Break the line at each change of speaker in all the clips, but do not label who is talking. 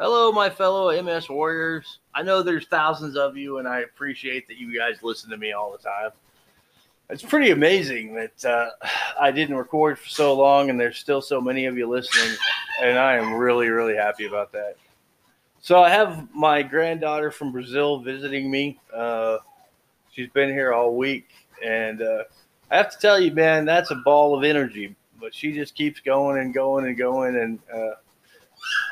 Hello, my fellow MS warriors. I know there's thousands of you, and I appreciate that you guys listen to me all the time. It's pretty amazing that uh, I didn't record for so long, and there's still so many of you listening, and I am really, really happy about that. So I have my granddaughter from Brazil visiting me. Uh, she's been here all week, and uh, I have to tell you, man, that's a ball of energy. But she just keeps going and going and going, and uh,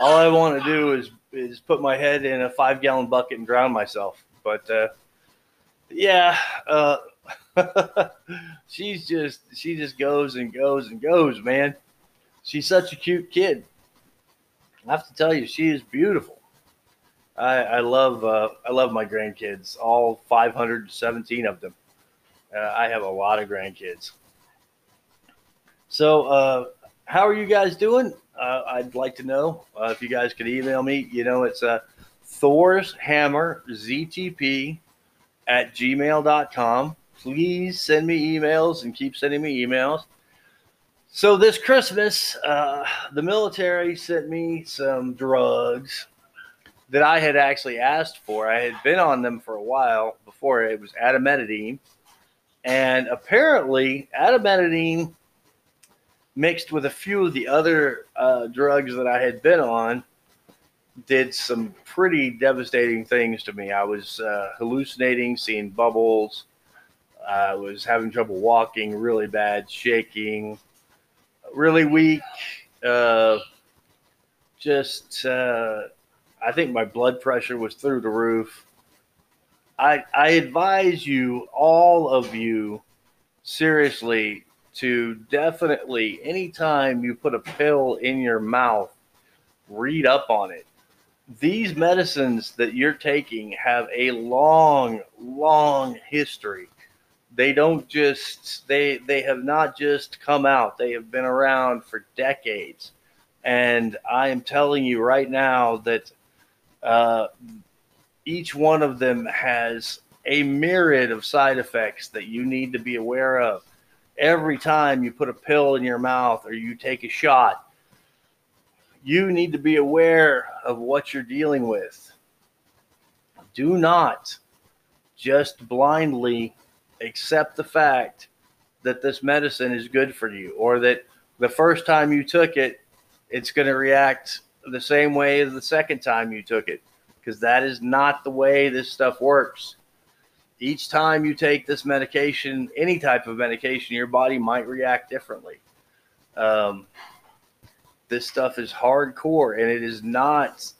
all I want to do is is put my head in a five gallon bucket and drown myself. But uh, yeah, uh, she's just she just goes and goes and goes, man. She's such a cute kid. I have to tell you, she is beautiful. I, I love uh, I love my grandkids, all 517 of them. Uh, I have a lot of grandkids. So, uh, how are you guys doing? Uh, I'd like to know uh, if you guys could email me. You know, it's uh, Thor's Hammer ZTP at gmail.com. Please send me emails and keep sending me emails. So, this Christmas, uh, the military sent me some drugs that I had actually asked for. I had been on them for a while before. It was amantadine. And apparently, amantadine mixed with a few of the other uh, drugs that I had been on did some pretty devastating things to me. I was uh, hallucinating, seeing bubbles. I was having trouble walking, really bad, shaking, really weak. Uh, just uh, I think my blood pressure was through the roof. I I advise you, all of you, seriously, to definitely anytime you put a pill in your mouth, read up on it. These medicines that you're taking have a long, long history. They don't just they they have not just come out. They have been around for decades. And I am telling you right now that uh, each one of them has a myriad of side effects that you need to be aware of. Every time you put a pill in your mouth or you take a shot, you need to be aware of what you're dealing with. Do not just blindly accept the fact that this medicine is good for you or that the first time you took it, it's going to react the same way as the second time you took it because that is not the way this stuff works. Each time you take this medication, any type of medication, your body might react differently. Um, this stuff is hardcore and it is not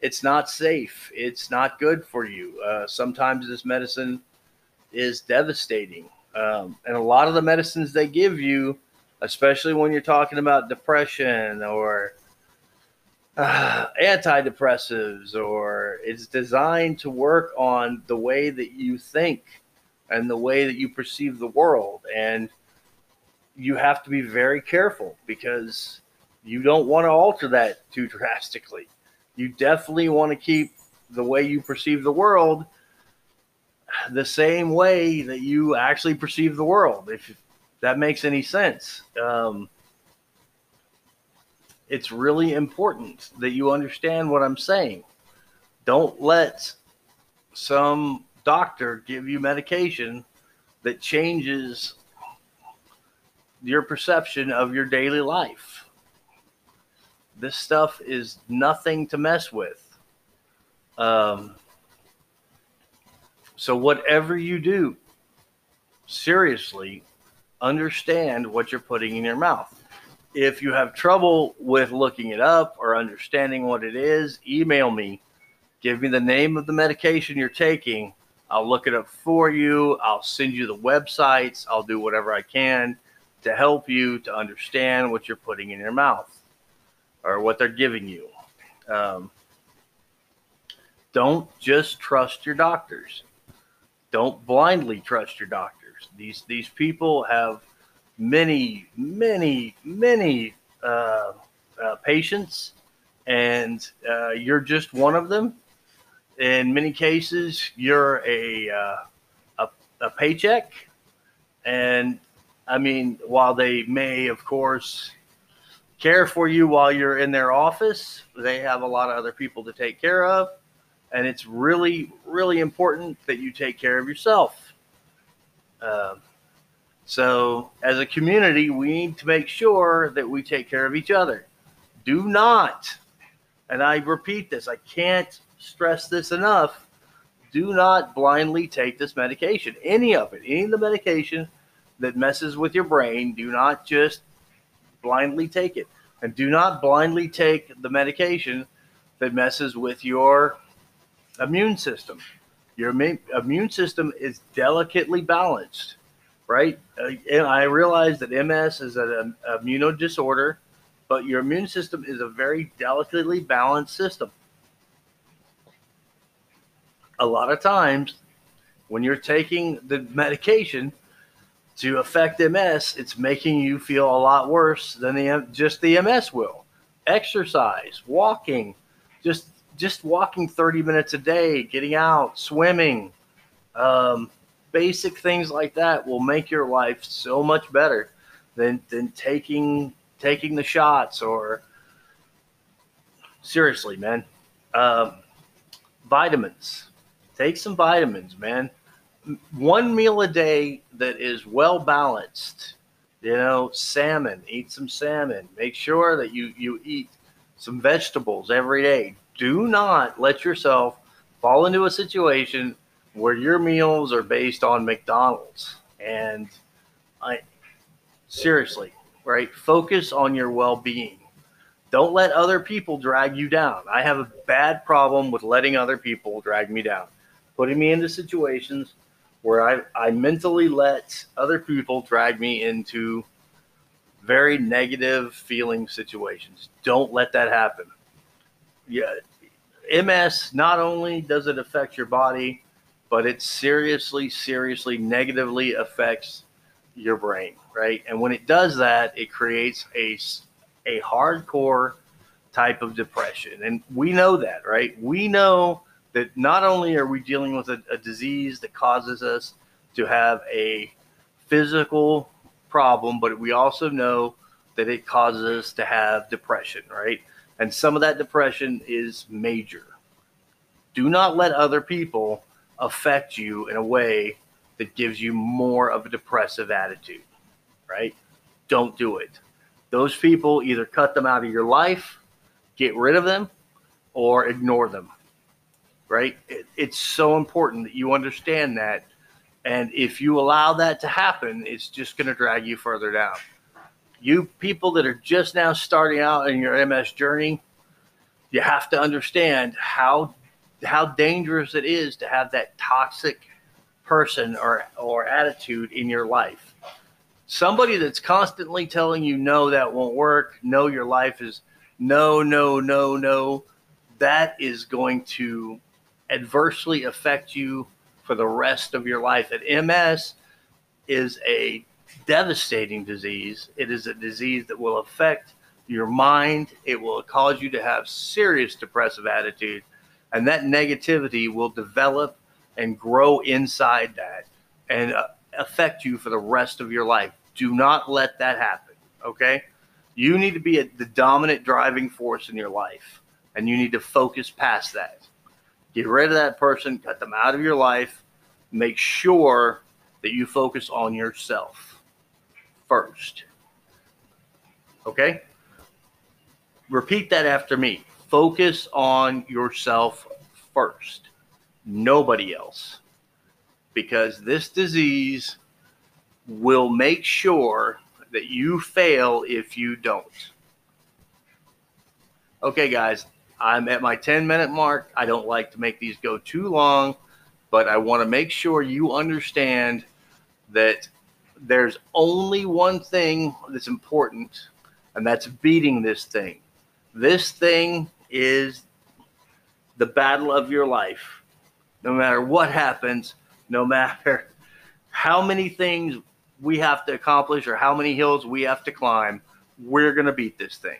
it's not safe. It's not good for you. Uh, sometimes this medicine is devastating. Um, and a lot of the medicines they give you especially when you're talking about depression or uh, antidepressives or it's designed to work on the way that you think and the way that you perceive the world. And you have to be very careful because you don't want to alter that too drastically. You definitely want to keep the way you perceive the world the same way that you actually perceive the world if that makes any sense. Um, it's really important that you understand what I'm saying. Don't let some doctor give you medication that changes your perception of your daily life. This stuff is nothing to mess with. Um, so, whatever you do, seriously understand what you're putting in your mouth. If you have trouble with looking it up or understanding what it is, email me. Give me the name of the medication you're taking. I'll look it up for you. I'll send you the websites. I'll do whatever I can to help you to understand what you're putting in your mouth or what they're giving you. Um, don't just trust your doctors. Don't blindly trust your doctors. These these people have many, many, many uh, uh, patients, and uh, you're just one of them. In many cases, you're a, uh, a, a paycheck, and I mean, while they may, of course, care for you while you're in their office. They have a lot of other people to take care of. And it's really, really important that you take care of yourself. Um, so, as a community, we need to make sure that we take care of each other. Do not, and I repeat this, I can't stress this enough. Do not blindly take this medication, any of it, any of the medication that messes with your brain. Do not just blindly take it. And do not blindly take the medication that messes with your immune system. Your immune system is delicately balanced right? Uh, and I realize that MS is an immune disorder, but your immune system is a very delicately balanced system. A lot of times, when you're taking the medication to affect MS, it's making you feel a lot worse than the just the MS will. Exercise, walking, just just walking 30 minutes a day, getting out, swimming, um, basic things like that will make your life so much better than than taking taking the shots or seriously, man. Um, vitamins. Take some vitamins, man. One meal a day that is well balanced. You know, salmon. Eat some salmon. Make sure that you you eat some vegetables every day. Do not let yourself fall into a situation where your meals are based on McDonald's. And I seriously, right? Focus on your well being. Don't let other people drag you down. I have a bad problem with letting other people drag me down, putting me into situations where I, I mentally let other people drag me into very negative feeling situations. Don't let that happen. Yeah, MS not only does it affect your body, but it seriously, seriously negatively affects your brain, right? And when it does that, it creates a, a hardcore type of depression. And we know that, right? We know that not only are we dealing with a, a disease that causes us to have a physical problem, but we also know that it causes us to have depression, right? And some of that depression is major. Do not let other people affect you in a way that gives you more of a depressive attitude, right? Don't do it. Those people either cut them out of your life, get rid of them, or ignore them, right? It, it's so important that you understand that. And if you allow that to happen, it's just going to drag you further down. You people that are just now starting out in your MS journey, you have to understand how how dangerous it is to have that toxic person or or attitude in your life. Somebody that's constantly telling you no that won't work, no your life is no no no no that is going to adversely affect you for the rest of your life. And MS is a devastating disease. It is a disease that will affect your mind. It will cause you to have serious depressive attitude and that negativity will develop and grow inside that and uh, affect you for the rest of your life. Do not let that happen. Okay. You need to be a, the dominant driving force in your life and you need to focus past that. Get rid of that person, cut them out of your life. Make sure that you focus on yourself first. Okay? Repeat that after me focus on yourself first, nobody else. Because this disease will make sure that you fail if you don't. Okay, guys, I'm at my 10 minute mark. I don't like to make these go too long, but I want to make sure you understand that there's only one thing that's important, and that's beating this thing. This thing is the battle of your life. No matter what happens, no matter how many things we have to accomplish or how many hills we have to climb, we're going to beat this thing.